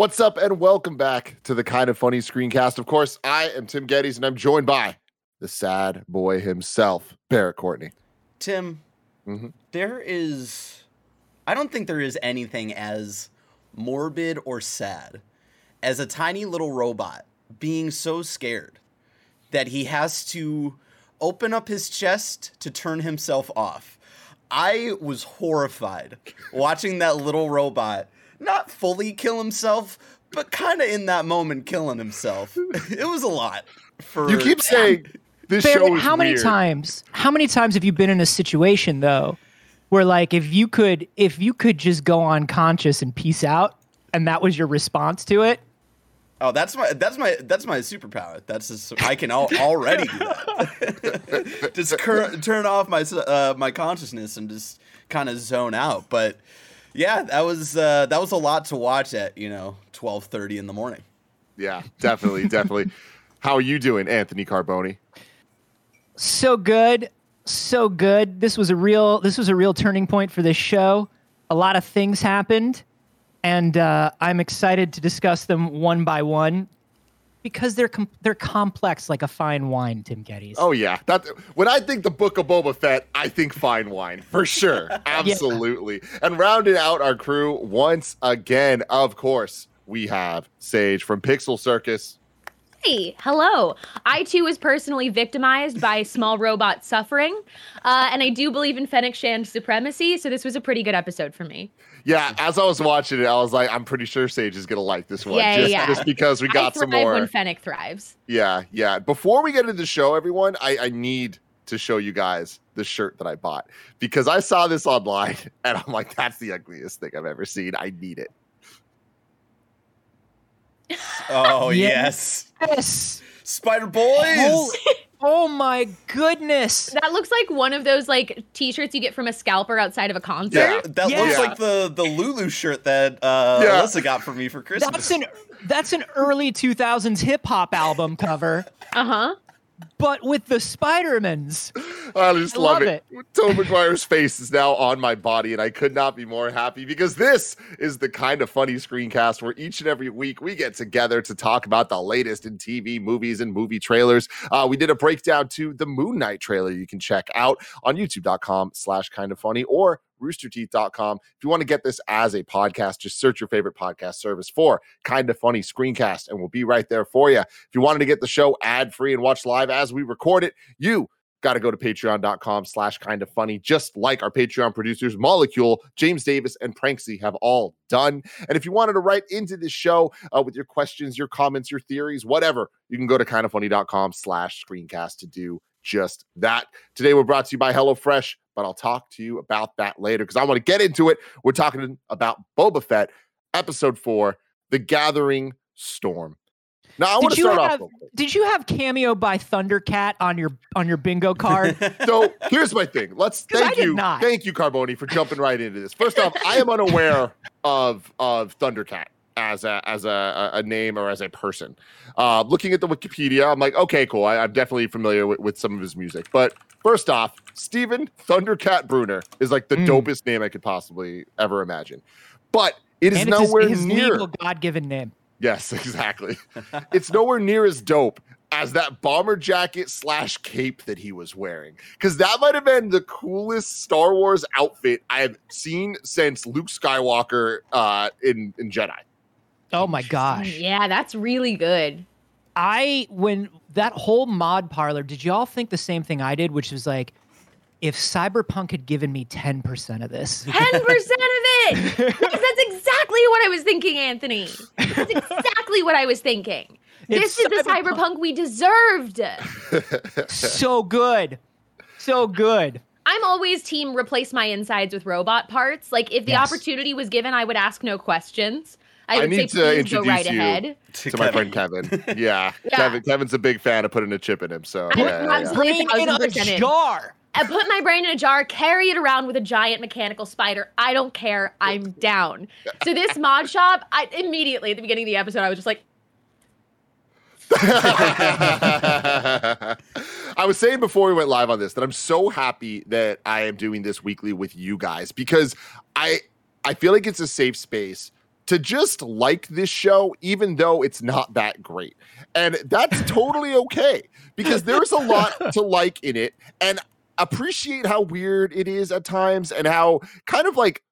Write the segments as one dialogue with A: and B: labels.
A: What's up, and welcome back to the Kind of Funny Screencast. Of course, I am Tim Gettys, and I'm joined by the sad boy himself, Barrett Courtney.
B: Tim,
A: Mhm.
B: there is. I don't think there is anything as morbid or sad as a tiny little robot being so scared that he has to open up his chest to turn himself off. I was horrified watching that little robot not fully kill himself, but kind of in that moment killing himself. it was a lot. For
A: You keep saying this
C: Barrett,
A: show is
C: how many
A: weird.
C: times? How many times have you been in a situation though, where like if you could, if you could just go unconscious and peace out, and that was your response to it?
B: Oh, that's my that's my that's my superpower. That's just, I can al- already do that. just cur- turn off my uh, my consciousness and just kind of zone out. But yeah, that was uh, that was a lot to watch at you know twelve thirty in the morning.
A: Yeah, definitely, definitely. How are you doing, Anthony Carboni?
C: So good, so good. This was a real, this was a real turning point for this show. A lot of things happened, and uh, I'm excited to discuss them one by one because they're com- they're complex like a fine wine. Tim Gettys.
A: Oh yeah, that when I think the Book of Boba Fett, I think fine wine for sure, absolutely. And rounding out our crew once again, of course, we have Sage from Pixel Circus.
D: Hey, hello. I too was personally victimized by small robot suffering, uh, and I do believe in Fennec Shand supremacy. So this was a pretty good episode for me.
A: Yeah, as I was watching it, I was like, I'm pretty sure Sage is gonna like this one,
D: Yeah,
A: just,
D: yeah.
A: just because we got
D: I
A: some more.
D: when Fennec thrives.
A: Yeah, yeah. Before we get into the show, everyone, I, I need to show you guys the shirt that I bought because I saw this online and I'm like, that's the ugliest thing I've ever seen. I need it.
B: Oh yes,
C: yes.
B: Spider Boys.
C: Holy- oh my goodness.
D: That looks like one of those like T-shirts you get from a scalper outside of a concert.
A: Yeah.
B: that
C: Yeah.
B: looks like the the Lulu shirt that uh,
A: Yeah.
B: Alyssa got for me for Christmas.
C: That's an that's an early 2000s hip hop album cover,
D: Uh huh.
C: But with the Spider-Mans.
A: I just
C: I
A: love,
C: love
A: it. Tom McGuire's face is now on my body, and I could not be more happy because this is the kind of funny screencast where each and every week we get together to talk about the latest in TV, movies, and movie trailers. Uh, we did a breakdown to the Moon Knight trailer you can check out on youtube.com slash kind of funny or roosterteeth.com. If you want to get this as a podcast, just search your favorite podcast service for kind of funny screencast, and we'll be right there for you. If you wanted to get the show ad free and watch live as we record it, you got to go to patreon.com slash kind of funny, just like our Patreon producers, Molecule, James Davis, and Pranksy have all done. And if you wanted to write into this show uh, with your questions, your comments, your theories, whatever, you can go to kindafunny.com slash screencast to do just that. Today, we're brought to you by HelloFresh, but I'll talk to you about that later because I want to get into it. We're talking about Boba Fett, episode four, The Gathering Storm. Now, I want
C: Did
A: to
C: you
A: start
C: have
A: off.
C: Did you have cameo by Thundercat on your on your bingo card?
A: So here's my thing. Let's thank you,
C: not.
A: thank you, Carboni, for jumping right into this. First off, I am unaware of of Thundercat as a as a, a name or as a person. Uh, looking at the Wikipedia, I'm like, okay, cool. I, I'm definitely familiar with, with some of his music. But first off, Stephen Thundercat Bruner is like the
C: Mm.
A: dopest name I could possibly ever imagine. But it is
C: and it's his,
A: nowhere
C: his
A: near.
C: legal God-given name.
A: Yes, exactly. it's nowhere near as dope as that bomber jacket slash cape that he was wearing. Because that might have been the coolest Star Wars outfit I have seen since Luke Skywalker uh, in, in Jedi.
C: Oh my gosh.
D: Yeah, that's really good.
C: I when that whole mod parlor, did y'all think the same thing I did, which was like if Cyberpunk had given me 10% of this.
D: Ten percent of it. Yes, that's exactly what I was thinking, Anthony. That's exactly what I was thinking.
C: It's
D: This is the
C: cyberpunk.
D: cyberpunk we deserved.
C: so good. So good.
D: I'm always team replace my insides with robot parts. Like if the
C: Yes.
D: opportunity was given, I would ask no questions. I
A: I
D: would say
A: need to
D: please go
A: introduce
D: right
A: you
D: ahead.
A: to my friend Kevin. Yeah.
D: Yeah.
A: Kevin Kevin's a big fan of putting a chip in him. So
D: I
A: yeah,
D: would
A: yeah, yeah.
D: absolutely-
C: Brain in
D: thousand
C: a
D: percent in.
C: jar.
D: I uh, put my brain in a jar, carry it around with a giant mechanical spider. I don't care. I'm down. So this mod shop, I immediately at the beginning of the episode, I was just like,
A: I was saying before we went live on this that I'm so happy that I am doing this weekly with you guys because I I feel like it's a safe space to just like this show, even though it's not that great. And that's totally okay because there's a lot to like in it. And appreciate how weird it is at times and how kind of like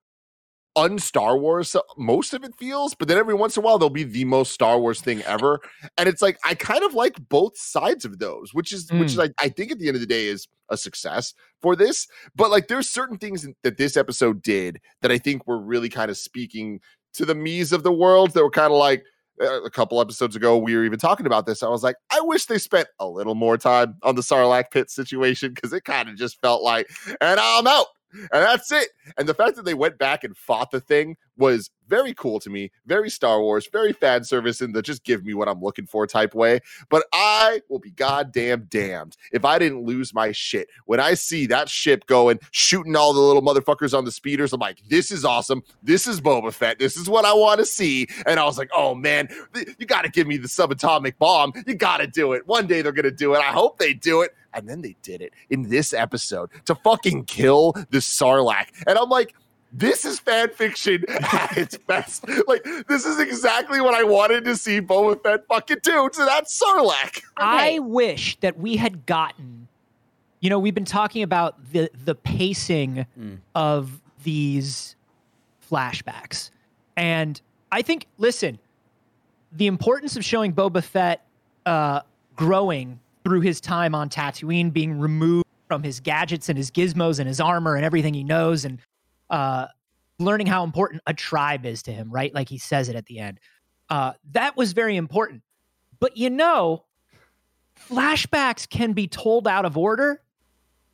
A: un Star Wars most of it feels, but then every once in a while there'll be the most Star Wars thing ever. And it's like I kind of like both sides of those, which is mm. which is like I think at the end of the day is a success for this. But like there's certain things that this episode did that I think were really kind of speaking to the me's of the world that were kind of like uh, a couple episodes ago we were even talking about this i was like i wish they spent a little more time on the sarlacc pit situation because it kind of just felt like and i'm out and that's it. And the fact that they went back and fought the thing was very cool to me, very Star Wars, very fan service in the just give me what I'm looking for type way. But I will be goddamn damned if I didn't lose my shit when I see that ship going, shooting all the little motherfuckers on the speeders. I'm like, this is awesome. This is Boba Fett. This is what I want to see. And I was like, oh man, you got to give me the subatomic bomb. You got to do it. One day they're going to do it. I hope they do it. And then they did it in this episode to fucking kill the Sarlacc. And I'm like, this is fan fiction at its best. Like, this is exactly what I wanted to see Boba Fett fucking do to that Sarlacc.
C: I wish that we had gotten, you know, we've been talking about the the pacing mm. of these flashbacks. And I think, listen, the importance of showing Boba Fett uh, growing through his time on Tatooine, being removed from his gadgets and his gizmos and his armor and everything he knows, and uh, learning how important a tribe is to him, right? Like he says it at the end. Uh, that was very important. But you know, flashbacks can be told out of order.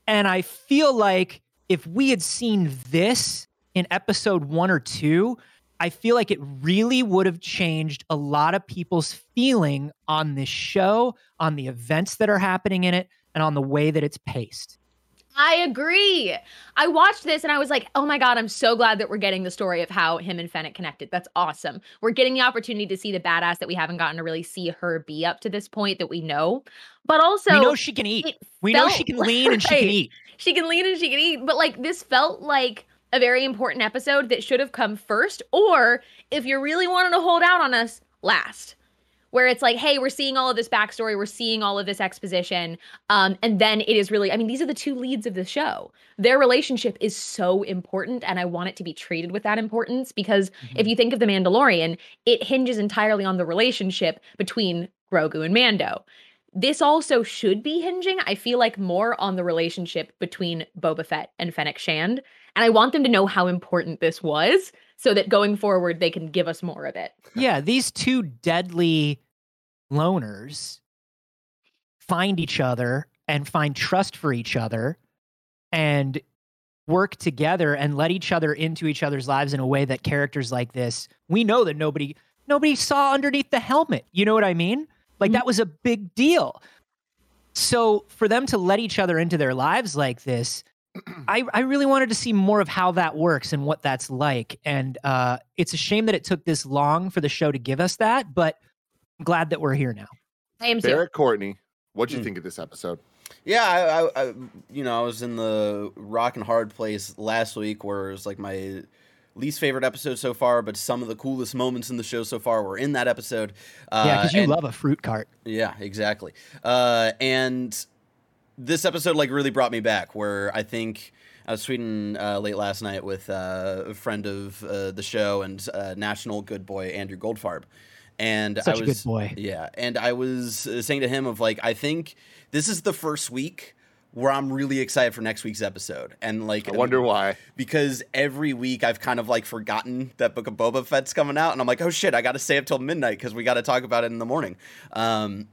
C: And I feel like if we had seen this in episode one or two, I feel like it really would have changed a lot of people's feeling on this show, on the events that are happening in it, and on the way that it's paced.
D: I agree. I watched this and I was like, oh my God, I'm so glad that we're getting the story of how him and Fennec connected. That's awesome. We're getting the opportunity to see the badass that we haven't gotten to really see her be up to this point that we know. But also,
C: we know she can eat. We know she can lean and she can eat.
D: She can lean and she can eat. But like, this felt like a very important episode that should have come first, or if you're really wanting to hold out on us, last. Where it's like, hey, we're seeing all of this backstory, we're seeing all of this exposition, um, and then it is really, I mean, these are the two leads of the show. Their relationship is so important, and I want it to be treated with that importance because mm-hmm. if you think of The Mandalorian, it hinges entirely on the relationship between Grogu and Mando this also should be hinging, I feel like, more on the relationship between Boba Fett and Fennec Shand. And I want them to know how important this was so that going forward, they can give us more of it.
C: Yeah, these two deadly loners find each other and find trust for each other and work together and let each other into each other's lives in a way that characters like this we know that nobody nobody saw underneath the helmet you know what i mean like mm-hmm. that was a big deal so for them to let each other into their lives like this I, I really wanted to see more of how that works and what that's like. And uh, it's a shame that it took this long for the show to give us that, but I'm glad that we're here now.
D: I am
A: Barrett Courtney, what do you mm. think of this episode?
B: Yeah, I, I, I, you know, I was in the rock and hard place last week where it was like my least favorite episode so far, but some of the coolest moments in the show so far were in that episode.
C: Uh, yeah, because you and, love a fruit cart.
B: Yeah, exactly. Uh, and this episode like really brought me back where I think I was tweeting uh, late last night with uh, a friend of uh, the show and uh, national good boy Andrew Goldfarb. And
C: Such
B: I was,
C: a good boy.
B: Yeah. And I was uh, saying to him of like, I think this is the first week where I'm really excited for next week's episode. And like,
A: I wonder why.
B: Because every week I've kind of like forgotten that Book of Boba Fett's coming out, and I'm like, oh shit, I got to stay up till midnight because we got to talk about it in the morning. Um,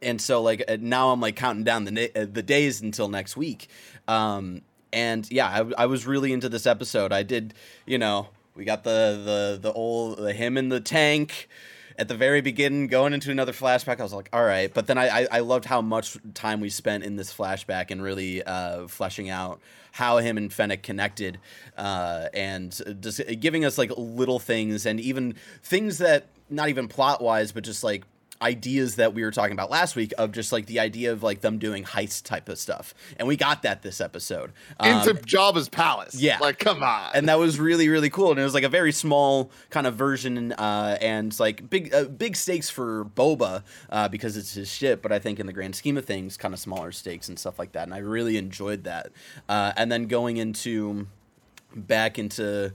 B: and so like uh, now I'm like counting down the uh, the days until next week. Um, and yeah, I, I was really into this episode. I did, you know, we got the the the old the him in the tank at the very beginning going into another flashback i was like all right. But then i i, I loved how much time we spent in this flashback and really uh, fleshing out how him and fennec connected uh, and just giving us like little things and even things that not even plot wise but just like ideas that we were talking about last week of just like the idea of like them doing heist type of stuff, and we got that this episode
A: Um, into Jabba's palace.
B: yeah.
A: like come on.
B: and that was really really cool and it was like a very small kind of version uh, and like big uh, big stakes for boba uh, because it's his ship but i think in the grand scheme of things kind of smaller stakes and stuff like that and i really enjoyed that uh, and then going into back into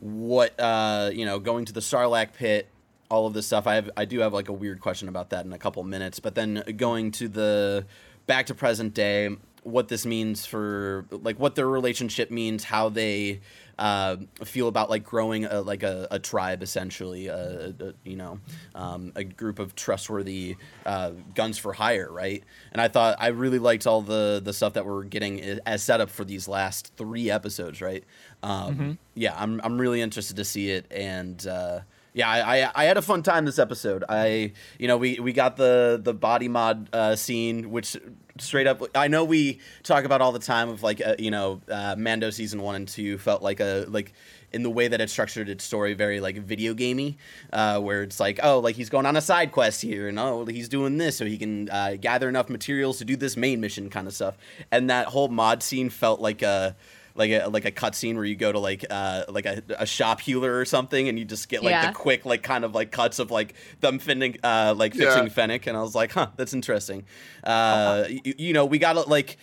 B: what uh, you know going to the sarlacc pit all of this stuff. I have i do have like a weird question about that in a couple minutes but then going to the back to present day what this means for like what their relationship means how they uh, feel about like growing a, like a, a tribe essentially a, a, you know um, a group of trustworthy uh, guns for hire right? And i thought i really liked all the the stuff that we're getting as setup for these last three episodes right? Um, yeah i'm, I'm really interested to see it and uh, yeah, I, I had a fun time this episode. I you know we we got the the body mod uh, scene, which straight up I know we talk about all the time of like uh, you know uh, Mando season one and two felt like a like in the way that it structured its story very like video gamey, uh, where it's like oh like he's going on a side quest here and oh he's doing this so he can uh, gather enough materials to do this main mission kind of stuff, and that whole mod scene felt like a like a like a cutscene where you go to like uh like a, a shop healer or something and you just get like
D: Yeah.
B: the quick like kind of like cuts of like them finning uh like fixing
A: Yeah.
B: Fennec and I was like huh that's interesting uh y- you know we got like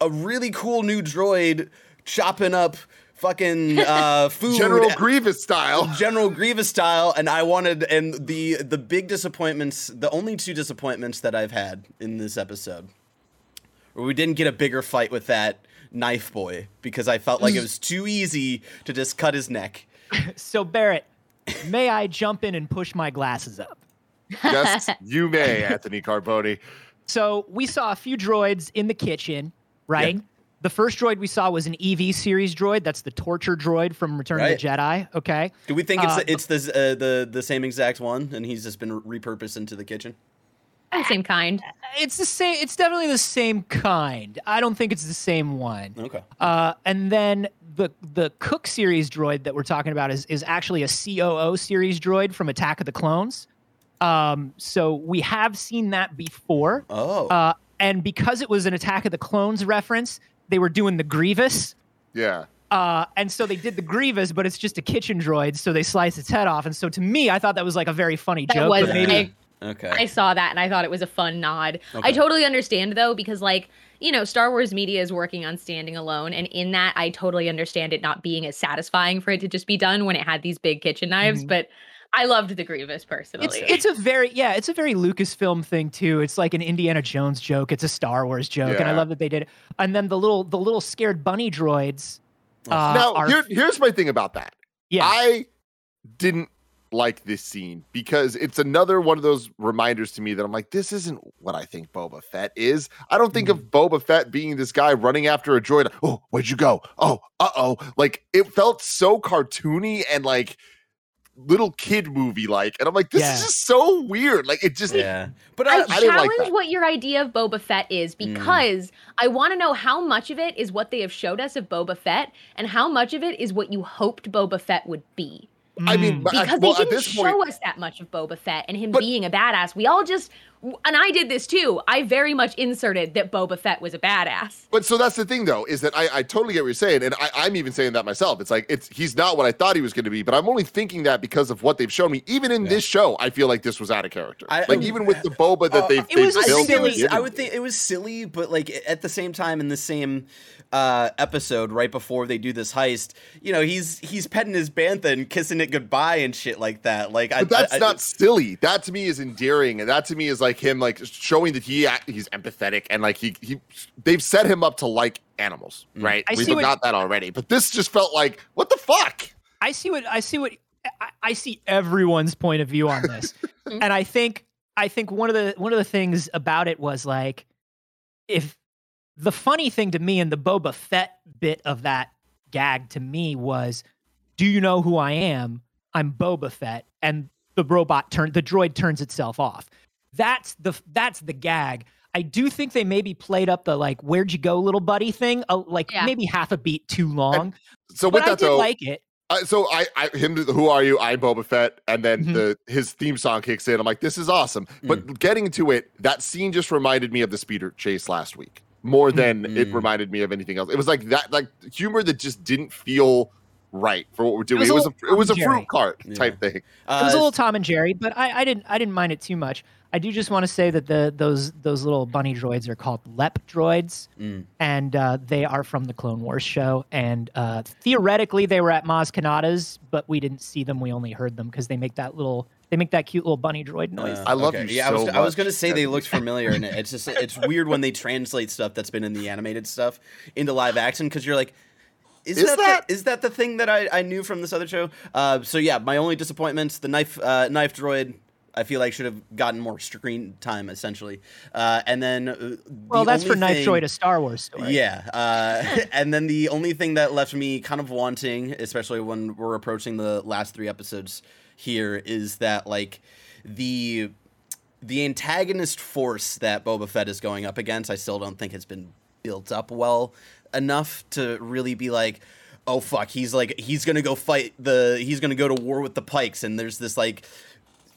B: a really cool new droid chopping up fucking uh food
A: General Grievous style.
B: General Grievous style, and I wanted and the the big disappointments, the only two disappointments that I've had in this episode, where we didn't get a bigger fight with that knife boy because I felt like it was too easy to just cut his neck.
C: So Barrett, may I jump in and push my glasses up?
A: yes, you may, Anthony Carboni.
C: So we saw a few droids in the kitchen, right?
B: Yeah.
C: The first droid we saw was an EV series droid. That's the torture droid from Return
B: Right.
C: of the Jedi. Okay.
B: Do we think it's
C: Uh,
B: it's the uh, the the same exact one, and he's just been repurposed into the kitchen?
D: The same kind.
C: It's the same. It's definitely the same kind. I don't think it's the same one.
B: Okay.
C: Uh, and then the the Cook series droid that we're talking about is is actually a COO series droid from Attack of the Clones. Um, so we have seen that before.
B: Oh.
C: Uh, and because it was an Attack of the Clones reference, they were doing the Grievous.
A: Yeah.
C: Uh, and so they did the Grievous, but it's just a kitchen droid, so they slice its head off. And so to me, I thought that was like a very funny
D: That
C: joke.
D: was
C: but maybe
D: I,
B: okay.
D: I saw that and I thought it was a fun nod.
B: Okay.
D: I totally understand though because like you know Star Wars media is working on standing alone, and in that I totally understand it not being as satisfying for it to just be done when it had these big kitchen knives.
C: Mhm.
D: But I loved the Grievous personally.
C: It's it's a very yeah, it's a very Lucasfilm thing too. It's like an Indiana Jones joke. It's a Star Wars joke, and I love that they did it. And then the little the little scared bunny droids. Uh,
A: now,
C: are,
A: here, here's my thing about that.
C: yeah,
A: I didn't like this scene because it's another one of those reminders to me that I'm like, this isn't what I think Boba Fett is. I don't think of
C: Mm.
A: Boba Fett being this guy running after a droid. Oh, where'd you go? Oh, uh oh. Like it felt so cartoony and like little kid movie like. And I'm like, this
C: Yeah.
A: is just so weird. Like it just
B: yeah. But
D: I,
B: I,
A: I didn't like
D: challenge
A: that.
D: what your idea of Boba Fett is
B: Mm.
D: because I want to know how much of it is what they have showed us of Boba Fett and how much of it is what you hoped Boba Fett would be.
A: I mean,
C: Mm.
A: I-
D: Because
A: well,
D: they didn't
A: this
D: show
A: point,
D: us that much of Boba Fett and him
A: But-
D: being a badass. We all just, and I did this too. I very much inserted that Boba Fett was a badass.
A: But so that's the thing, though, is that I, I totally get what you're saying, and I, I'm even saying that myself. It's like it's he's not what I thought he was going to be, but I'm only thinking that because of what they've shown me. Even in
B: Yeah.
A: this show, I feel like this was out of character.
B: I-
A: like even with the boba that
B: Oh,
A: they've,
C: it
A: they've
C: was
A: built
B: think it was.
A: given
B: I would think it was silly, but like at the same time, in the same uh, episode, right before they do this heist, you know, he's he's petting his bantha and kissing it goodbye and shit like that. Like, I,
A: that's
B: I- I-
A: not silly. That to me is endearing, and that to me is like him, like showing that he he's empathetic and like he he they've set him up to like animals,
B: Mm.
A: right?
C: I
A: We've got that already, but this just felt like what the fuck.
C: I see what I see what I, I see everyone's point of view on this, and I think I think one of the one of the things about it was like if the funny thing to me and the Boba Fett bit of that gag to me was, do you know who I am? I'm Boba Fett, and the robot turn the droid turns itself off. That's the that's the gag. I do think they maybe played up the like "Where'd you go, little buddy?" thing, uh, like
D: Yeah.
C: maybe half a beat too long.
A: So with
C: but
A: with
C: I did
A: though,
C: like it.
A: Uh, so I, I, him, who are you? I'm Boba Fett, and then
C: Mhm.
A: the his theme song kicks in. I'm like, this is awesome. But getting to it, that scene just reminded me of the speeder chase last week more than it
B: Mm.
A: reminded me of anything else. It was like that, like humor that just didn't feel right for what we're doing.
C: was
A: It was a, it was a
C: Tom and Jerry.
A: fruit cart
B: Yeah.
A: type thing.
C: It was a
B: Uh,
C: little Tom and Jerry, but I, I didn't I didn't mind it too much. I do just want to say that the those those little bunny droids are called Lep droids,
B: Mm.
C: and uh, they are from the Clone Wars show. And uh, theoretically, they were at Maz Kanata's, but we didn't see them. We only heard them because they make that little they make that cute little bunny droid noise.
B: Uh,
A: I love you
B: Yeah, I was,
A: so
B: I was gonna say they looked familiar, and it's just it's weird when they translate stuff that's been in the animated stuff into live action because you're like. Is,
A: Is
B: that,
A: that-
B: The, is that the thing that I, I knew from this other show? Uh, so yeah, my only disappointments: the knife uh, knife droid. I feel like should have gotten more screen time, essentially. Uh, and then, uh, the
C: well, that's for
B: only
C: Knife
B: thing-
C: Droid, a Star Wars story.
B: Yeah, uh, and then the only thing that left me kind of wanting, especially when we're approaching the last three episodes here, is that like the the antagonist force that Boba Fett is going up against. I still don't think has been built up well enough to really be like. Oh fuck! He's like he's gonna go fight the he's gonna go to war with the Pikes, and there's this like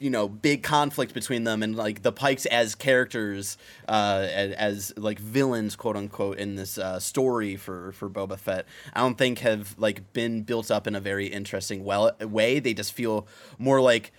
B: you know big conflict between them and like the pikes as characters uh as, as like villains quote unquote in this uh story for for boba fett i don't think have like been built up in a very interesting well way they just feel more like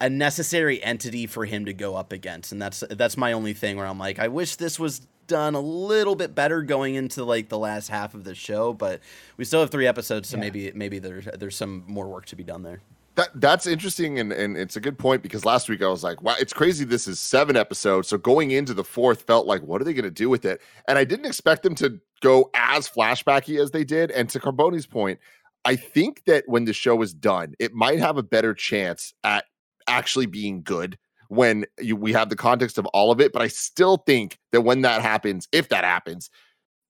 B: a necessary entity for him to go up against and that's that's my only thing where i'm like i wish this was done a little bit better going into like the last half of the show but we still have three episodes so
C: Yeah.
B: maybe maybe there's there's some more work to be done there
A: That that's interesting and, and it's a good point because last week I was like, wow, it's crazy this is seven episodes. So going into the fourth felt like, what are they gonna do with it? And I didn't expect them to go as flashbacky as they did. And to Carboni's point, I think that when the show is done, it might have a better chance at actually being good when you, we have the context of all of it. But I still think that when that happens, if that happens,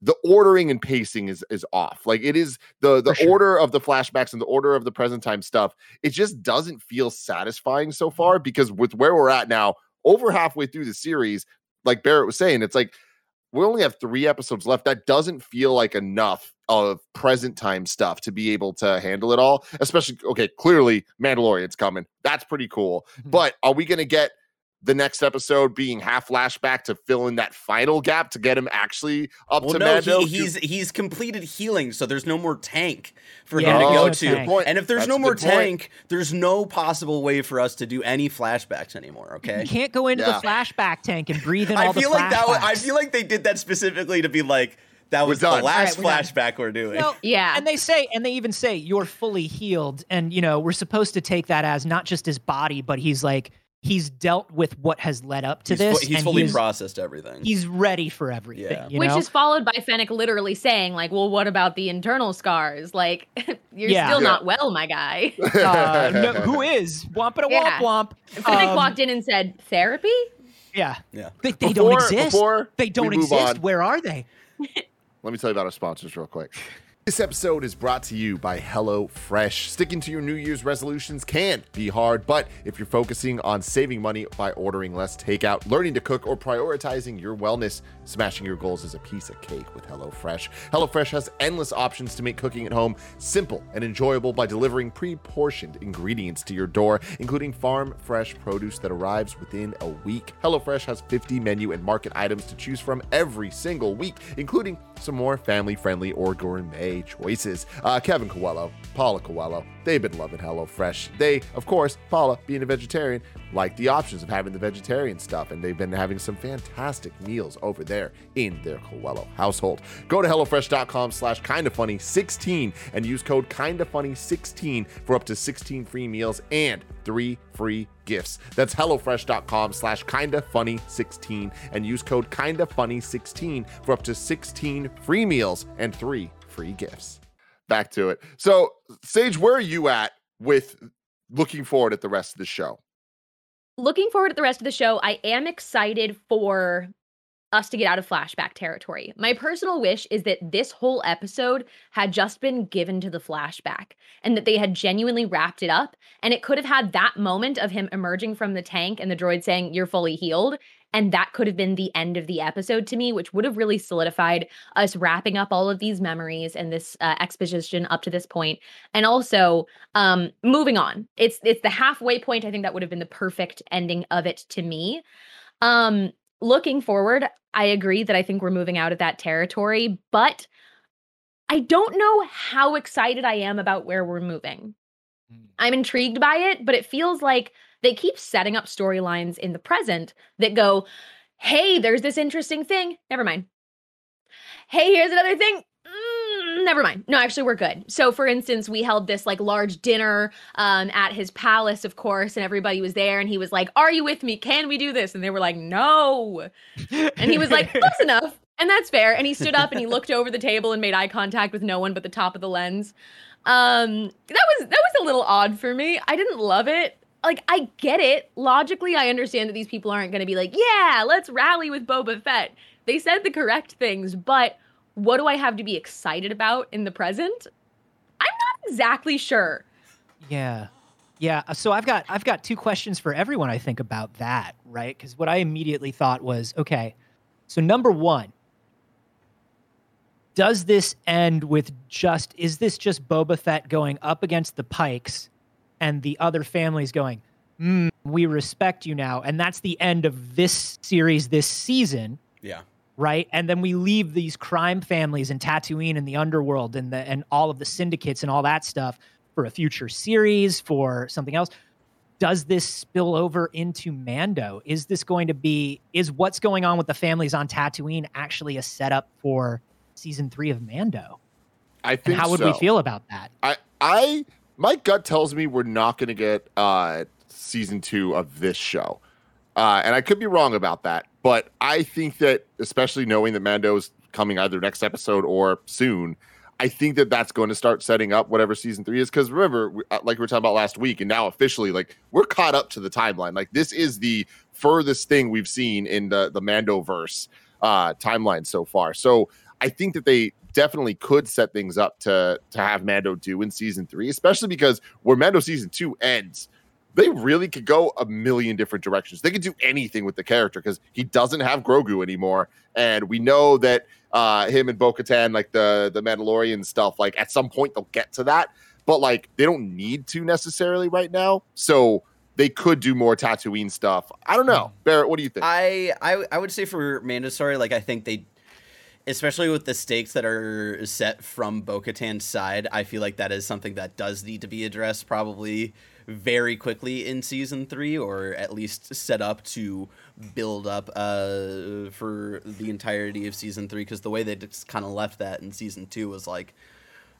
A: the ordering and pacing is is off. Like it is the the
C: sure.
A: order of the flashbacks and the order of the present time stuff. It just doesn't feel satisfying so far because with where we're at now, over halfway through the series, like Barrett was saying, it's like we only have three episodes left. That doesn't feel like enough of present time stuff to be able to handle it all. Especially, okay, clearly Mandalorian's coming. That's pretty cool.
C: Mhm.
A: But are we going to get the next episode being half flashback to fill in that final gap to get him actually up
B: Well,
A: to
B: no,
A: Mando?
B: he, he's he's completed healing, so there's no more tank for
C: Yeah,
B: him to go
A: oh,
B: to.
C: tank.
A: Point.
B: And if there's
A: That's
B: no more
A: good point.
B: tank, there's no possible way for us to do any flashbacks anymore. Okay.
C: You can't go into
A: Yeah.
C: the flashback tank and breathe in
B: I
C: all the
B: feel like that. Was, I feel like they did that specifically to be like that
A: We're
B: was the last
C: All right, we're done.
B: flashback we're doing.
C: Well,
D: Yeah.
C: and they say, and they even say, you're fully healed, and you know we're supposed to take that as not just his body, but he's like he's dealt with what has led up to
B: he's, fu-
C: this,
B: he's
C: and
B: fully
C: he's,
B: processed everything.
C: he's ready for everything.
B: Yeah.
C: you
D: Which
C: know?
D: is followed by Fennec literally saying, like, well, what about the internal scars? Like, you're
C: Yeah.
D: still
A: Yeah.
D: not well, my guy.
C: uh, no, who is womp a
D: Yeah.
C: womp womp?
D: Fennec
C: Um,
D: walked in and said, therapy?
C: Yeah,
B: yeah.
C: they, they
A: Before-
C: don't exist.
A: before
C: they don't exist.
A: on.
C: Where are they?
A: Let me tell you about our sponsors real quick. This episode is brought to you by HelloFresh. Sticking to your New Year's resolutions can be hard, but if you're focusing on saving money by ordering less takeout, learning to cook, or prioritizing your wellness, smashing your goals is a piece of cake with HelloFresh. HelloFresh has endless options to make cooking at home simple and enjoyable by delivering pre portioned ingredients to your door, including farm fresh produce that arrives within a week. HelloFresh has 50 menu and market items to choose from every single week, including some more family friendly or gourmet choices. Uh, Kevin Coelho, Paula Coelho, they've been loving HelloFresh. They, of course, Paula, being a vegetarian, like the options of having the vegetarian stuff, and they've been having some fantastic meals over there in their Coelho household. Go to HelloFresh.com slash kindafunny16 and use code kindafunny16 for up to 16 free meals and three free gifts. That's HelloFresh.com slash kindafunny16 and use code kindafunny16 for up to 16 free meals and three free gifts. Back to it. So, Sage, where are you at with looking forward at the rest of the show?
D: Looking forward at the rest of the show, I am excited for us to get out of flashback territory. My personal wish is that this whole episode had just been given to the flashback and that they had genuinely wrapped it up. And it could have had that moment of him emerging from the tank and the droid saying, You're fully healed. And that could have been the end of the episode to me, which would have really solidified us wrapping up all of these memories and this uh, exposition up to this point, and also um, moving on. It's it's the halfway point. I think that would have been the perfect ending of it to me. Um, looking forward, I agree that I think we're moving out of that territory, but I don't know how excited I am about where we're moving.
C: Mm.
D: I'm intrigued by it, but it feels like they keep setting up storylines in the present that go, hey, there's this interesting thing. Never mind. Hey, here's another thing. Mm, never mind. No, actually, we're good. So, for instance, we held this like large dinner um, at his palace, of course, and everybody was there. And he was like, Are you with me? Can we do this? And they were like, No. And he was like, Close enough. And that's fair. And he stood up and he looked over the table and made eye contact with no one but the top of the lens. Um, that was that was a little odd for me. I didn't love it. Like I get it. Logically, I understand that these people aren't going to be like, "Yeah, let's rally with Boba Fett." They said the correct things, but what do I have to be excited about in the present? I'm not exactly sure.
C: Yeah. Yeah, uh, so I've got I've got two questions for everyone I think about that, right? Cuz what I immediately thought was, okay. So number 1, does this end with just is this just Boba Fett going up against the Pikes and the other families going, mm, "We respect you now." And that's the end of this series this season
B: Yeah.
C: right? And then we leave these crime families and Tatooine and the underworld and the and all of the syndicates and all that stuff for a future series for something else. Does this spill over into Mando? Is this going to be is what's going on with the families on Tatooine actually a setup for season 3 of Mando?
A: I
C: And
A: think
C: how would we feel about that?
A: I I my gut tells me we're not going to get uh season 2 of this show. Uh and I could be wrong about that, but I think that especially knowing that Mando is coming either next episode or soon, I think that that's going to start setting up whatever season 3 is cuz remember we- uh, like we were talking about last week and now officially like we're caught up to the timeline. Like this is the furthest thing we've seen in the the Mando verse uh timeline so far. So I think that they definitely could set things up to to have Mando do in season three, especially because where Mando season two ends, they really could go a million different directions. They could do anything with the character because he doesn't have Grogu anymore, and we know that uh, him and Bo-Katan, like the the Mandalorian stuff, like at some point they'll get to that, but like they don't need to necessarily right now. So they could do more Tatooine stuff. I don't know, Barrett. What do you think?
B: I, I I would say for Mando's story, like I think they, especially with the stakes that are set from Bo-Katan's side, I feel like that is something that does need to be addressed probably very quickly in season three, or at least set up to build up uh, for the entirety of season three. Because the way they just kind of left that in season two was like,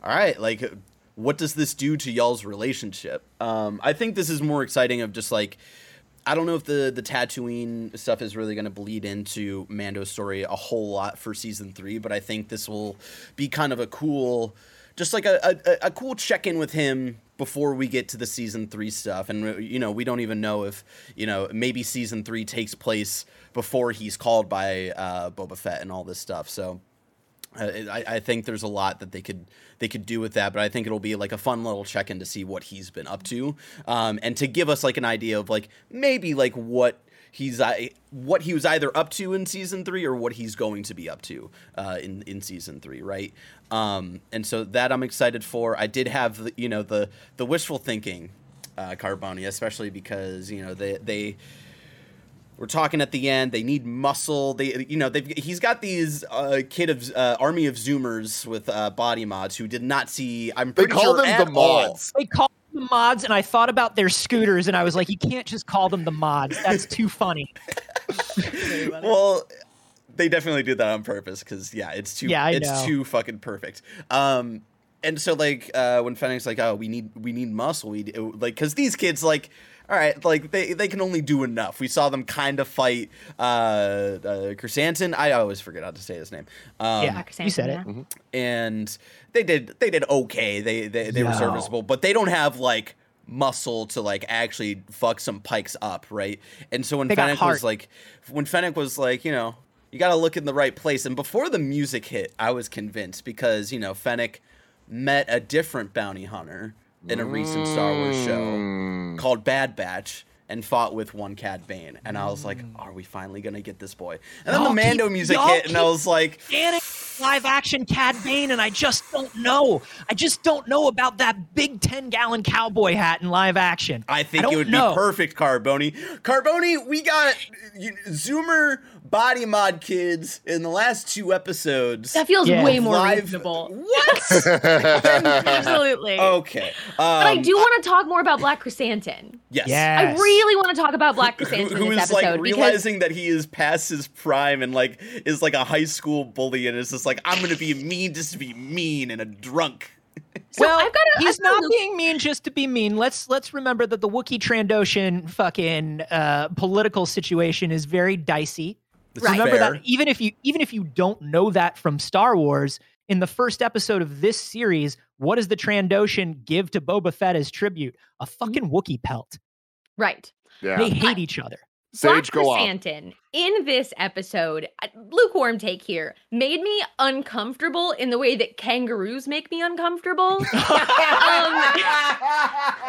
B: all right, like what does this do to y'all's relationship? Um, I think this is more exciting of just like I don't know if the the Tatooine stuff is really going to bleed into Mando's story a whole lot for season three, but I think this will be kind of a cool, just like a a, a cool check in with him before we get to the season three stuff. And you know, we don't even know if you know maybe season three takes place before he's called by uh, Boba Fett and all this stuff. So. I, I think there's a lot that they could they could do with that, but I think it'll be like a fun little check in to see what he's been up to, um, and to give us like an idea of like maybe like what he's I what he was either up to in season three or what he's going to be up to uh, in in season three, right? Um, and so that I'm excited for. I did have the, you know the the wishful thinking, uh, Carboni, especially because you know they they we're talking at the end. They need muscle. They, you know, they've he's got these uh, kid of uh, army of Zoomers with uh, body mods who did not see. I'm
A: they call
B: sure
A: them
B: at
A: the
B: all.
A: mods.
C: They call them the mods and I thought about their scooters and I was like, you can't just call them the mods. That's too funny.
B: Well, they definitely did that on purpose because yeah, it's too
C: Yeah, I
B: it's
C: know.
B: too fucking perfect. Um, and so like uh, when Fennec's like, oh, we need we need muscle, we like because these kids like. All right, like they, they can only do enough. We saw them kind of fight uh, uh Chrysanthemum. I always forget how to say his name. Um,
C: yeah, you said it.
D: Yeah.
B: and they did they did okay. They they, they were serviceable, but they don't have like muscle to like actually fuck some pikes up, right? And so when
C: They
B: Fennec was like when Fennec was like, you know, you got to look in the right place. And before the music hit, I was convinced because, you know, Fennec met a different bounty hunter in a recent Star Wars show
A: Mm.
B: called Bad Batch. and fought with one Cad Bane, and I was like, "Are we finally gonna get this boy?" And then
C: Y'all
B: the Mando
C: keep-
B: music hit, and I was like,
C: live action Cad Bane, and I just don't know. I just don't know about that big 10 gallon cowboy hat in live action.
B: I think
C: don't
B: it would
C: know.
B: be perfect, Carboni. Carboni, we got Zoomer body mod kids in the last two episodes.
D: That feels
C: Yeah.
D: way more
B: Live-
D: reasonable.
B: What?
D: Absolutely.
B: okay. Um,
D: but I do want to talk more about Black Chrysanthemum.
B: Yes.
C: Yeah.
D: I really want to talk about Black
B: Who,
D: Chrysanthemum
B: who
D: in this
B: is like
D: episode because
B: realizing that he is past his prime and like is like a high school bully and is just like I'm gonna be mean just to be mean and a drunk.
D: so
C: well,
D: I've got a,
C: he's
D: I've got a
C: not
D: Luke-
C: being mean just to be mean. Let's let's remember that the Wookiee Trandoshan fucking uh, political situation is very dicey.
B: This
D: Right.
C: Remember
B: fair.
C: that even if you even if you don't know that from Star Wars, in the first episode of this series, what does the Trandoshan give to Boba Fett as tribute? A fucking Wookiee pelt.
D: right.
A: yeah.
C: They hate each other.
A: Sage,
D: Black
A: go on.
D: Chrysanthemum in this episode, lukewarm take here, made me uncomfortable in the way that kangaroos make me uncomfortable. um,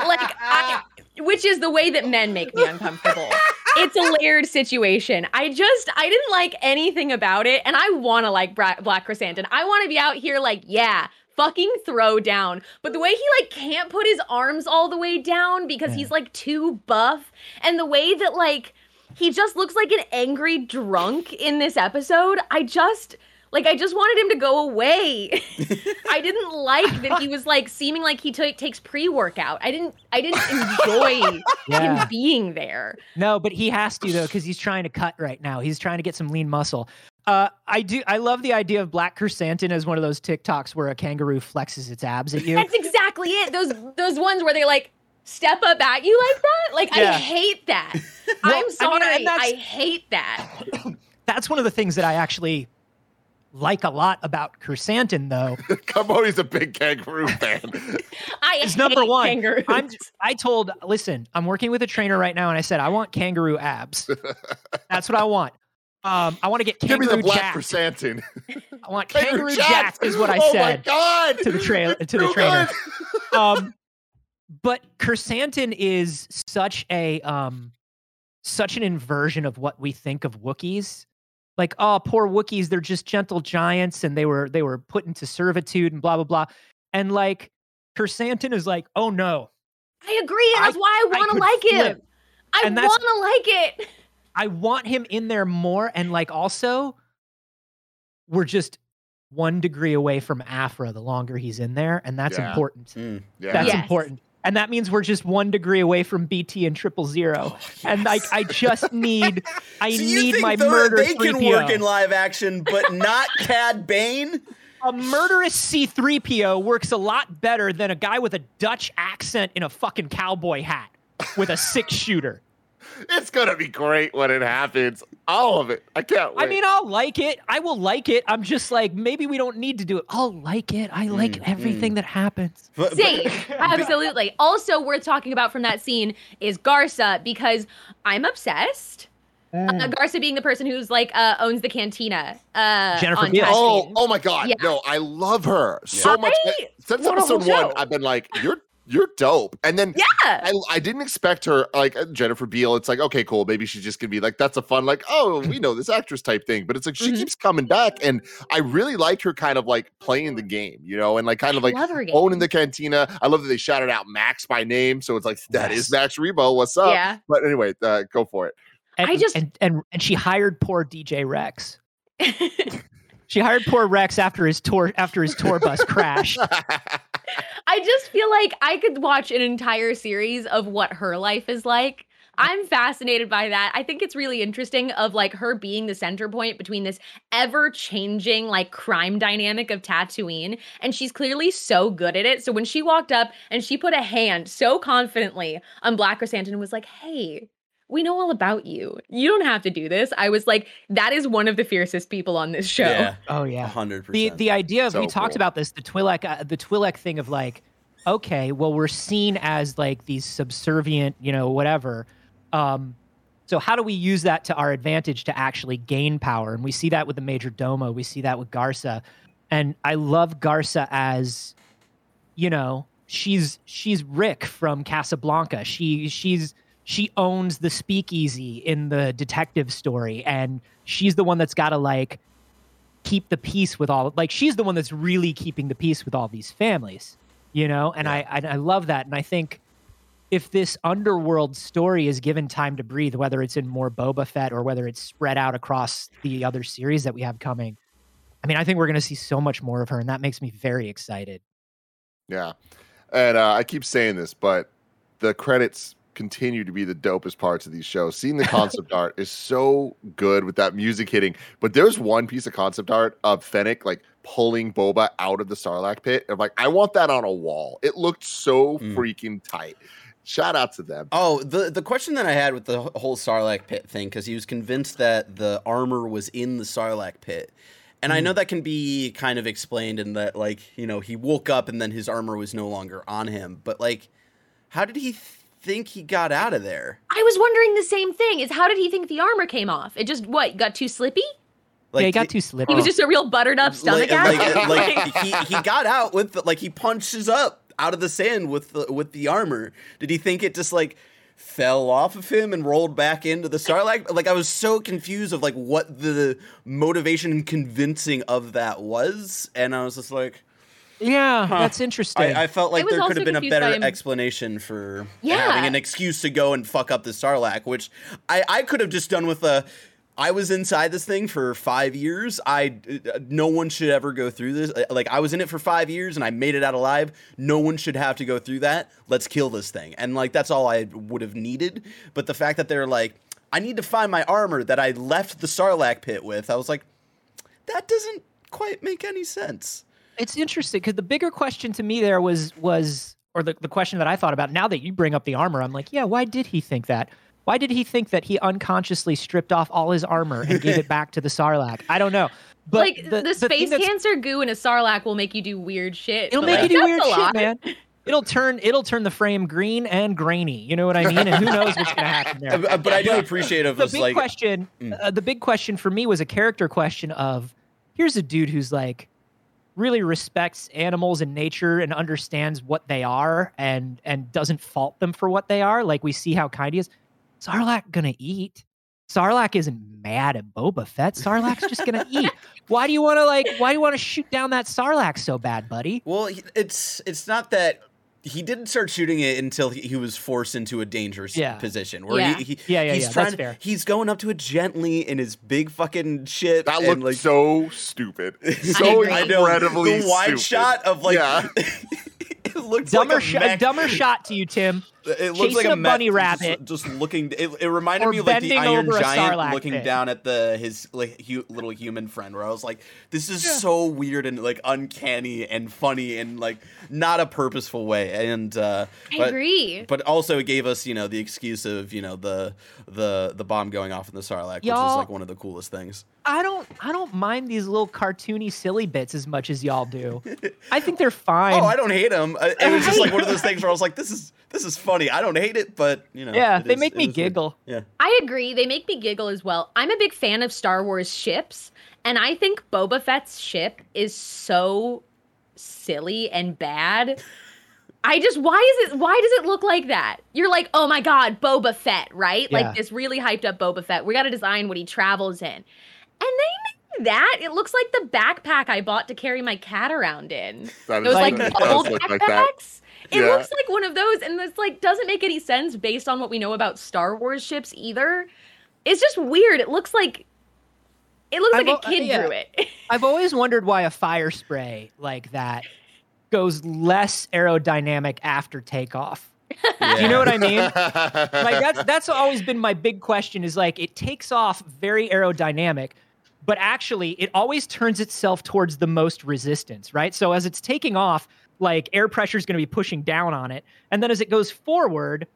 D: like I, which is the way that men make me uncomfortable. It's a layered situation. I just I didn't like anything about it, and I want to like Bra- Black Chrysanthemum. I want to be out here like yeah. Fucking throw down. But the way he like can't put his arms all the way down because
C: Yeah.
D: he's like too buff. And the way that like he just looks like an angry drunk in this episode. I just like I just wanted him to go away. I didn't like that he was like seeming like he ta- takes pre-workout. I didn't I didn't enjoy
C: Yeah.
D: him being there.
C: No, but he has to though because he's trying to cut right now. He's trying to get some lean muscle. Uh, I do. I love the idea of Black Chrysanthemum as one of those TikToks where a kangaroo flexes its abs at you.
D: That's exactly it. Those those ones where they like step up at you like that. Like I hate that.
C: Well, I
D: I'm sorry.
C: and that's-
D: I hate that.
C: That's one of the things that I actually like a lot about Chrysanthemum, though.
A: Carboni's a big kangaroo fan.
D: I
C: Is
D: hate
C: number one.
D: kangaroos.
C: I'm, I told, listen, I'm working with a trainer right now, and I said I want kangaroo abs. That's what I want. Um, I want to get kangaroo
A: Give me
C: kangaroo
A: the black
C: jacked.
A: chrysanthemum.
C: I want
A: Kangaroo
C: kangaroo
A: jacked!
C: jacked, is what I
A: oh
C: said
A: my god!
C: to the trail to the trainer. um, but Chrysanthemum is such a um, such an inversion of what we think of Wookiees. Like, oh, poor Wookiees, they're just gentle giants, and they were they were put into servitude and blah blah blah. And like, Chrysanthemum is like, oh no,
D: I agree, and
C: I-
D: that's why I
C: I
D: want to
C: could
D: like him.
C: flip.
D: I
C: And that's-
D: want to like it.
C: I want him in there more. And like, also, we're just one degree away from Aphra the longer he's in there, and that's
A: Yeah.
C: important.
B: Mm.
A: Yeah.
C: That's
D: Yes.
C: important. And that means we're just one degree away from BT and triple zero. Oh, and like I just need I
B: So
C: need my
B: though
C: murder
B: they can work in live action, but not Cad Bane?
C: a murderous C3PO works a lot better than a guy with a Dutch accent in a fucking cowboy hat with a six shooter.
A: It's gonna be great when it happens. All of it. I can't wait.
C: I mean, I'll like it. I will like it. I'm just like, maybe we don't need to do it. I'll like it. I like
B: Mm,
C: everything that happens.
B: But- but-
D: Same, absolutely. Also, worth talking about from that scene is Garza because I'm obsessed.
C: Mm.
D: Uh, Garza being the person who's like uh, owns the cantina. Uh,
C: Jennifer
D: on
A: Oh, oh my god.
D: Yeah.
A: No, I love her so
D: Right?
A: much. Since
D: What
A: episode one,
D: show.
A: I've been like, you're you're dope. And then
D: Yeah.
A: I, I didn't expect her like uh, Jennifer Beal. It's like, okay, cool. Maybe she's just gonna be like, that's a fun, like, oh, we know this actress type thing. But it's like she
D: Mhm.
A: keeps coming back. And I really like her kind of like playing the game, you know, and like kind of like
D: love her game.
A: owning the cantina. I love that they shouted out Max by name. So it's like that is
C: Yes.
A: Max Rebo. What's up?
D: Yeah.
A: But anyway, uh, go for it.
C: And,
D: I just-
C: and, and and she hired poor DJ Rex. She hired poor Rex after his tour after his tour bus crashed.
D: I just feel like I could watch an entire series of what her life is like. I'm fascinated by that. I think it's really interesting of like her being the center point between this ever changing like crime dynamic of Tatooine and she's clearly so good at it. So when she walked up and she put a hand so confidently on Black Chrysanthemum and was like, "Hey, we know all about you. You don't have to do this." I was like, that is one of the fiercest people on this show.
B: Yeah,
C: Oh yeah.
B: hundred percent.
C: the idea of we
A: So
C: talked
A: cool.
C: about this the Twi'lek uh, the Twi'lek thing of like okay well we're seen as like these subservient you know whatever um so how do we use that to our advantage to actually gain power and we see that with the major domo we see that with Garza and I love Garza as you know she's she's Rick from Casablanca she she's she owns the speakeasy in the detective story and she's the one that's got to like keep the peace with all like she's the one that's really keeping the peace with all these families you know? And I, I i love that and i think if this underworld story is given time to breathe whether it's in more boba fett or whether it's spread out across the other series that we have coming i mean i think we're going to see so much more of her and that makes me very excited.
A: Yeah. And uh, I keep saying this, but the credits continue to be the dopest parts of these shows. Seeing the concept art is so good with that music hitting. But there's one piece of concept art of Fennec like pulling Boba out of the Sarlacc pit. I'm like, I want that on a wall. It looked so
B: Mm.
A: freaking tight. Shout out to them.
B: Oh, the the question that I had with the whole Sarlacc pit thing, because he was convinced that the armor was in the Sarlacc pit. And I know that can be kind of explained in that, like, you know, he woke up and then his armor was no longer on him. But, like, how did he think he got out of there?
D: I was wondering the same thing. Is how did he think the armor came off? It just what got too slippy?
B: Like,
C: yeah he got
B: it-
C: too slippy
D: He was just a real buttered up stomach
B: like, like, like, he, he got out with the, like he punches up out of the sand with the with the armor. Did he think it just like fell off of him and rolled back into the Sarlacc? Like I was so confused of like what the motivation and convincing of that was, and I was just like,
C: yeah
B: Huh.
C: that's interesting
B: I, I felt like
D: was
B: there could have been a better
D: him-
B: explanation for
D: Yeah.
B: having an excuse to go and fuck up the Sarlacc, which I, I could have just done with a. I was inside this thing for five years. I uh, no one should ever go through this. Like I was in it for five years and I made it out alive. No one should have to go through that. Let's kill this thing. And like that's all I would have needed. But the fact that they're like, I need to find my armor that I left the Sarlacc pit with. I was like, that doesn't quite make any sense.
C: It's interesting because the bigger question to me there was was or the, the question that i thought about now that you bring up the armor i'm like yeah why did he think that? Why did he think that he unconsciously stripped off all his armor and gave it back to the sarlacc? I don't know. But
D: like the,
C: thing
D: space
C: that's-
D: cancer goo in a sarlacc will make you do weird shit.
C: it'll make
D: like,
C: you do weird shit man. It'll turn it'll turn the frame green and grainy you know what i mean? And who knows what's gonna happen there.
B: But I do appreciate of
C: the
B: us
C: big
B: like
C: question
B: Mm.
C: uh, the big question for me was a character question of here's a dude who's like really respects animals and nature and understands what they are and and doesn't fault them for what they are. Like we see how kind he is. Sarlacc gonna eat. Sarlacc isn't mad at boba fett. Sarlacc's just gonna eat. Why do you want to like why do you want to shoot down that sarlacc so bad buddy?
B: Well, it's it's not that he didn't start shooting it until he, he was forced into a dangerous
C: Yeah.
B: position. Where
D: Yeah.
B: he, he
C: Yeah, yeah,
B: he's
C: yeah,
B: trying
C: that's
B: to-
C: fair.
B: He's going up to it gently in his big fucking ship.
A: That
B: and,
A: looked
B: like,
A: so stupid. So
D: agree. I
B: know,
A: incredibly
B: the wide
A: stupid.
B: shot of like
A: Yeah.
B: it looks
C: dumber
B: like a
C: shot
B: mech-
C: dumber shot to you tim
B: It looks like a,
C: a
B: mech
C: bunny
B: just-
C: rabbit.
B: just, looking. It, it reminded me of like the
C: bending
B: Iron Giant looking
C: pit.
B: down at the his like hu- little human friend. Where I was like, this is so weird and like uncanny and funny and like not a purposeful way. And uh,
D: I
B: but-
D: agree.
B: But also, it gave us, you know, the excuse of, you know, the the the bomb going off in the Sarlacc, which is like one of the coolest things.
C: I don't I don't mind these little cartoony silly bits as much as y'all do. I think they're fine.
B: Oh, I don't hate them. It was just like one of those things where I was like, this is this is funny. I don't hate it, but you know,
C: yeah, they
B: is-
C: make me
B: is weird.
C: giggle.
B: Yeah.
D: I agree. They make me giggle as well. I'm a big fan of Star Wars ships, and I think Boba Fett's ship is so silly and bad. I just why is it why does it look like that? You're like, "Oh my god, Boba Fett," right?
C: Yeah.
D: Like this really hyped up Boba Fett. We got to design what he travels in. And they made that. It looks like the backpack I bought to carry my cat around in.
A: That
D: Those like
A: that does
D: old
A: look like
D: backpacks. It
A: Yeah.
D: looks like one of those, and it's like doesn't make any sense based on what we know about Star Wars ships either. It's just weird. It looks like it looks
C: I've
D: like a
C: al-
D: kid
C: yeah.
D: drew it.
C: I've always wondered why a Firespray like that goes less aerodynamic after takeoff. Do you know what I mean? like that's that's always been my big question is like it takes off very aerodynamic but actually it always turns itself towards the most resistance right so as it's taking off like air pressure is going to be pushing down on it and then as it goes forward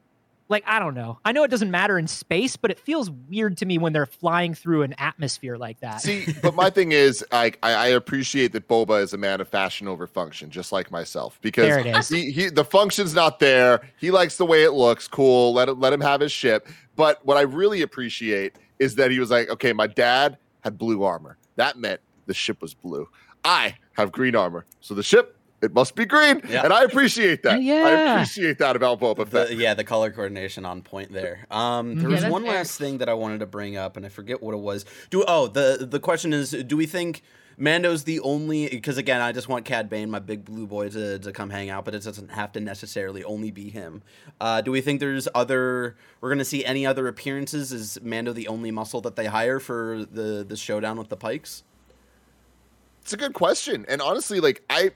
C: like i don't know i know it doesn't matter in space but it feels weird to me when they're flying through an atmosphere like that
A: See, but my thing is, I, I I appreciate that Boba is a man of fashion over function, just like myself, because
C: There it is.
A: He, he the function's not there. He likes the way it looks. Cool. Let him let him have his ship. But what I really appreciate is that he was like, okay, my dad had blue armor. That meant the ship was blue. I have green armor, so the ship it must be green.
B: Yeah.
A: And I appreciate that. I appreciate that about Boba Fett.
B: The, yeah, the color coordination on point there. Um, there
C: Yeah,
B: was
D: that's
B: one
D: fair.
B: last thing that I wanted to bring up, and I forget what it was. Do oh the the question is, do we think Mando's the only? Because again, I just want Cad Bane, my big blue boy, to, to come hang out, but it doesn't have to necessarily only be him. Uh, do we think there's other? We're gonna see any other appearances? Is Mando the only muscle that they hire for the the showdown with the Pikes?
A: It's a good question. And honestly, like I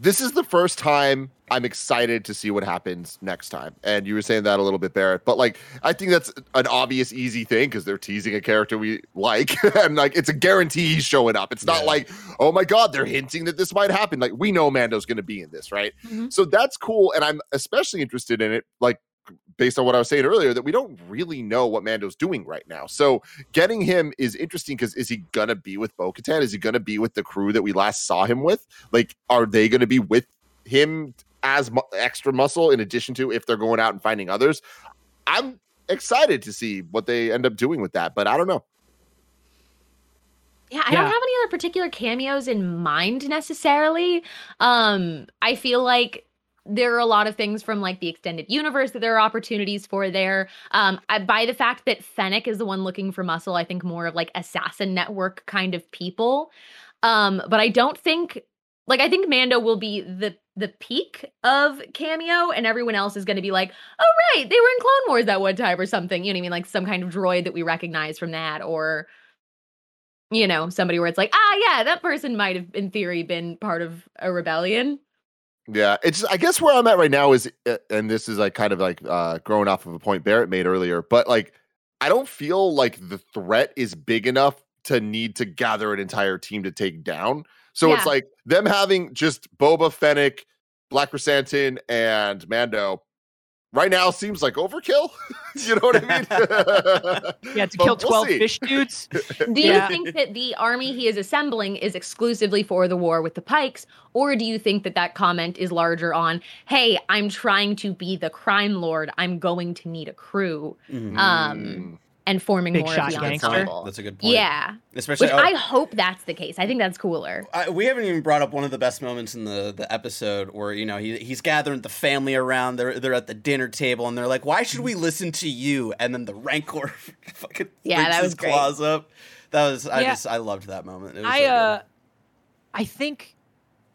A: this is the first time I'm excited to see what happens next time. And you were saying that a little bit, Barrett. But like I think that's an obvious, easy thing because they're teasing a character we like. and like it's a guarantee he's showing up. It's not
B: Yeah.
A: like, oh my God, they're hinting that this might happen. Like we know Mando's gonna be in this, right?
D: Mhm.
A: So that's cool. And I'm especially interested in it, like based on what I was saying earlier, that we don't really know what Mando's doing right now. So getting him is interesting because is he gonna be with Bo Katan? Is he gonna be with the crew that we last saw him with? Like, are they gonna be with him as mu- extra muscle in addition to if they're going out and finding others? I'm excited to see what they end up doing with that, but I don't know.
D: Yeah, I
C: Yeah.
D: don't have any other particular cameos in mind necessarily. Um, I feel like there are a lot of things from like the extended universe that there are opportunities for there. Um, I, by the fact that Fennec is the one looking for muscle, I think more of like assassin network kind of people. Um, but I don't think like I think Mando will be the the peak of cameo, and everyone else is going to be like, oh right, they were in Clone Wars that one time or something. You know what I mean? Like some kind of droid that we recognize from that, or you know, somebody where it's like, ah, yeah, that person might have, in theory, been part of a rebellion.
A: Yeah, it's I guess where I'm at right now is, uh, and this is like kind of like uh growing off of a point Barrett made earlier, but like I don't feel like the threat is big enough to need to gather an entire team to take down. So it's like them having just Boba Fennec, Black Krrsantan, and Mando right now seems like overkill. you know what I mean?
C: Yeah, to
A: But
C: kill
A: we'll
C: 12 fish dudes.
D: Do
C: Yeah.
D: you think that the army he is assembling is exclusively for the war with the Pikes, or do you think that that comment is larger on, hey, I'm trying to be the crime lord, I'm going to need a crew,
B: Mhm.
D: um, and forming
C: Big
D: more
C: shot
D: of the
C: gangster.
D: ensemble?
B: That's a good point.
D: Yeah,
B: especially
D: which
B: oh,
D: I hope that's the case. I think that's cooler.
B: I, we haven't even brought up one of the best moments in the, the episode where you know he, he's gathering the family around. They're they're at the dinner table and they're like, "Why should we listen to you?" And then the Rancor fucking
D: Yeah,
B: freaks
D: that
B: his
D: was great.
B: claws up. That was I
C: Yeah.
B: just I loved that moment. It was
C: I
B: so
C: uh, I think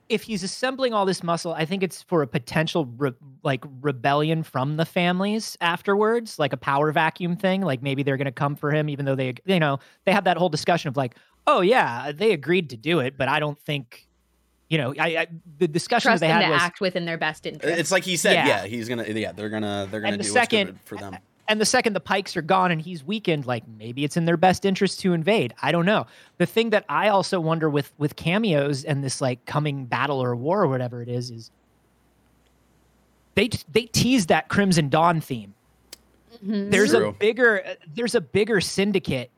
C: if he's assembling all this muscle, I think it's for a potential re- like rebellion from the families afterwards, like a power vacuum thing. Like maybe they're going to come for him, even though they, you know, they have that whole discussion of like, oh yeah, they agreed to do it, but I don't think, you know, I, I the discussion
D: Trust
C: that they
D: them
C: had
D: to
C: was,
D: act within their best interest.
B: it's like he said, yeah.
C: Yeah.
B: he's gonna yeah they're gonna they're gonna
C: And the
B: do
C: second-
B: what's good for them.
C: And the second the pikes are gone and he's weakened like maybe it's in their best interest to invade i don't know the thing that i also wonder with with cameos and this like coming battle or war or whatever it is is they they tease that crimson dawn theme
D: Mhm.
C: there's
B: True.
C: a bigger there's a bigger syndicate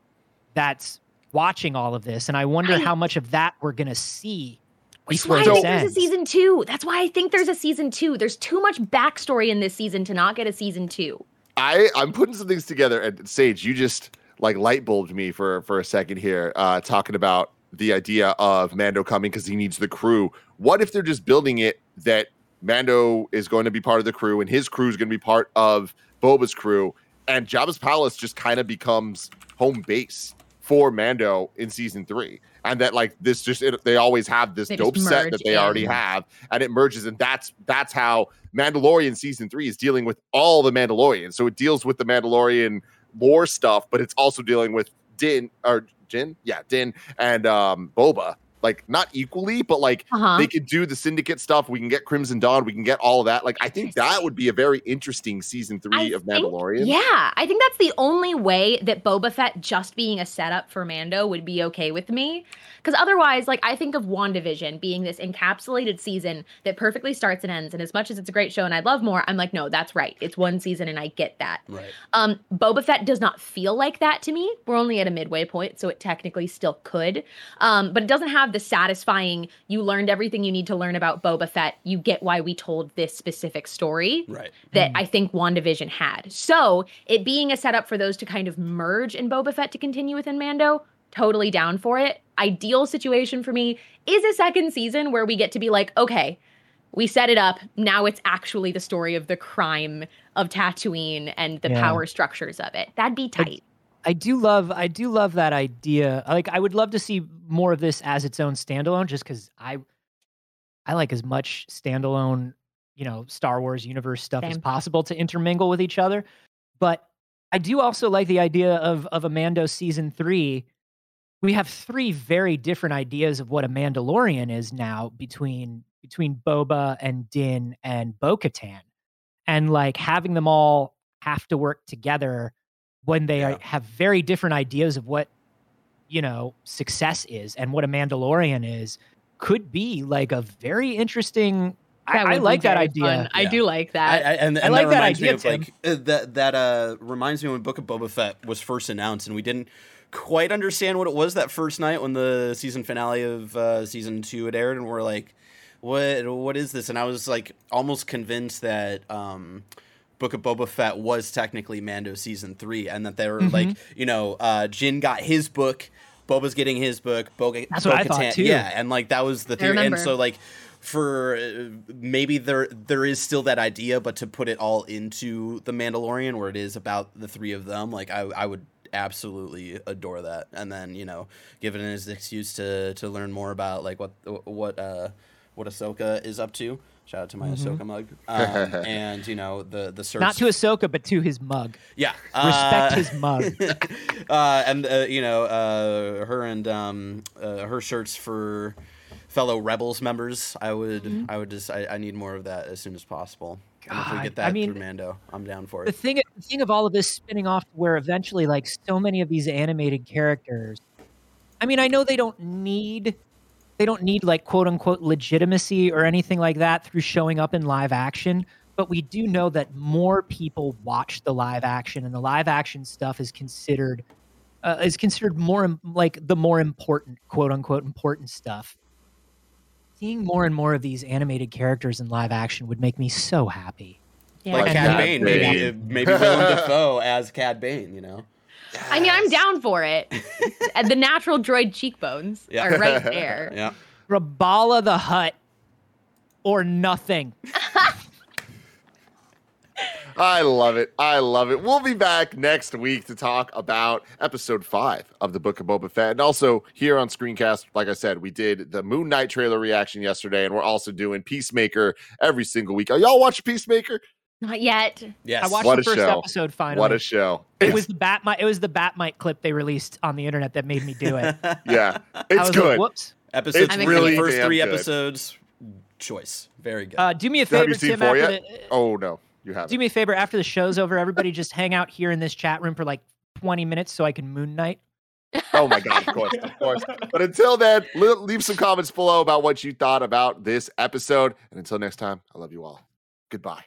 C: that's watching all of this and i wonder
D: I-
C: how much of that we're gonna see
D: Which is
C: before
D: why I
C: this
D: think there's a season two. That's why I think there's a season two. There's too much backstory in this season to not get a season two.
A: I I'm putting some things together, and Sage, you just like light bulbed me for for a second here, uh, talking about the idea of Mando coming because he needs the crew. What if they're just building it that Mando is going to be part of the crew and his crew is going to be part of Boba's crew, and Jabba's palace just kind of becomes home base for Mando in season three, and that like this just it, they always have this
D: They
A: dope set that they already have, and it merges, and that's that's how Mandalorian season three is dealing with all the Mandalorians. So it deals with the Mandalorian lore stuff, but it's also dealing with Din or Jin, yeah, Din and um Boba. Like not equally, but like
D: Uh-huh.
A: they could do the syndicate stuff. We can get Crimson Dawn. We can get all of that. Like I think that would be a very interesting season three
D: I
A: of
D: think-
A: Mandalorian.
D: Yeah, I think that's the only way that Boba Fett just being a setup for Mando would be okay with me. Because otherwise, like, I think of WandaVision being this encapsulated season that perfectly starts and ends. And as much as it's a great show and I'd love more, I'm like, no, that's right. It's one season and I get that.
B: Right.
D: Um, Boba Fett does not feel like that to me. We're only at a midway point, so it technically still could. Um, but it doesn't have the satisfying, you learned everything you need to learn about Boba Fett. You get why we told this specific story
B: Right.
D: that hmm. I think WandaVision had. So it being a setup for those to kind of merge in Boba Fett to continue within Mando, totally down for it. Ideal situation for me is a second season where we get to be like, okay, we set it up. Now it's actually the story of the crime of Tatooine and the
C: Yeah.
D: power structures of it. That'd be tight.
C: I do love I do love that idea. Like I would love to see more of this as its own standalone just cuz I I like as much standalone, you know, Star Wars universe stuff as possible to intermingle with each other. But I do also like the idea of of a Mando season 3. We have three very different ideas of what a Mandalorian is now between between Boba and Din and Bo-Katan. And like having them all have to work together when they
B: Yeah.
C: are, have very different ideas of what you know success is and what a Mandalorian is could be like a very interesting. I,
D: That
C: I
D: would
C: like that idea.
D: fun. I do like that.
B: I, and,
C: I like
B: that
C: that idea,
B: of like uh, that. That uh, reminds me when Book of Boba Fett was first announced, and we didn't quite understand what it was that first night when the season finale of uh, season two had aired, and we're like, "What? What is this?" And I was like almost convinced that. Um, Book of Boba Fett was technically Mando season three, and that they were
C: Mhm.
B: like, you know, uh, Jin got his book, Boba's getting his book, Bo-
C: That's what I thought, too.
B: Yeah, and like that was the theory, and so like for uh, maybe there there is still that idea, but to put it all into the Mandalorian, where it is about the three of them, like I I would absolutely adore that, and then you know give it as an excuse to to learn more about like what what uh what Ahsoka is up to. Shout out to my
C: Mhm.
B: Ahsoka mug, um, and you know the the search.
C: Not to Ahsoka, but to his mug.
B: yeah,
C: Respect
B: uh,
C: his mug.
B: uh, and uh, you know uh, her and um, uh, her shirts for fellow rebels members. I would I would just I, I need more of that as soon as possible. and if we
C: God,
B: get
C: I mean,
B: through Mando, I'm down for it.
C: the thing the thing of all of this spinning off to where eventually like so many of these animated characters i mean i know they don't need they don't need like quote unquote legitimacy or anything like that through showing up in live action but we do know that more people watch the live action and the live action stuff is considered uh, is considered more like the more important quote unquote important stuff seeing more and more of these animated characters in live action would make me so happy
D: Yeah.
B: Like
C: and
B: Cad Bane, maybe maybe Willem Dafoe as Cad Bane. You know.
D: I mean, I'm down for it. the natural droid cheekbones
B: Yeah.
D: are right there.
B: Yeah.
C: Rabala the Hutt or nothing.
A: I love it. I love it. We'll be back next week to talk about episode five of the Book of Boba Fett. And also here on Screencast, like I said, we did the Moon Knight trailer reaction yesterday, and we're also doing Peacemaker every single week. Are y'all watching Peacemaker?
D: Not yet.
B: Yes.
C: I watched
A: What
C: the
A: a
C: first
A: show.
C: episode finally.
A: What a show.
C: it was the bat it was the Batmite clip they released on the internet that made me do it.
A: yeah,
C: I
A: it's
C: was
A: good.
C: Like, Whoops.
B: Episodes
A: It's really
B: the first
A: damn
B: three
A: good.
B: episodes, choice. Very good.
C: Uh, do me a favor, Tim. After
A: yet?
C: the,
A: Oh no, you haven't.
C: do me a favor after the show's over. Everybody just hang out here in this chat room for like 20 minutes so I can Moon Knight.
A: Oh my god, of course, of course. But until then, le- leave some comments below about what you thought about this episode. And until next time, I love you all. Goodbye.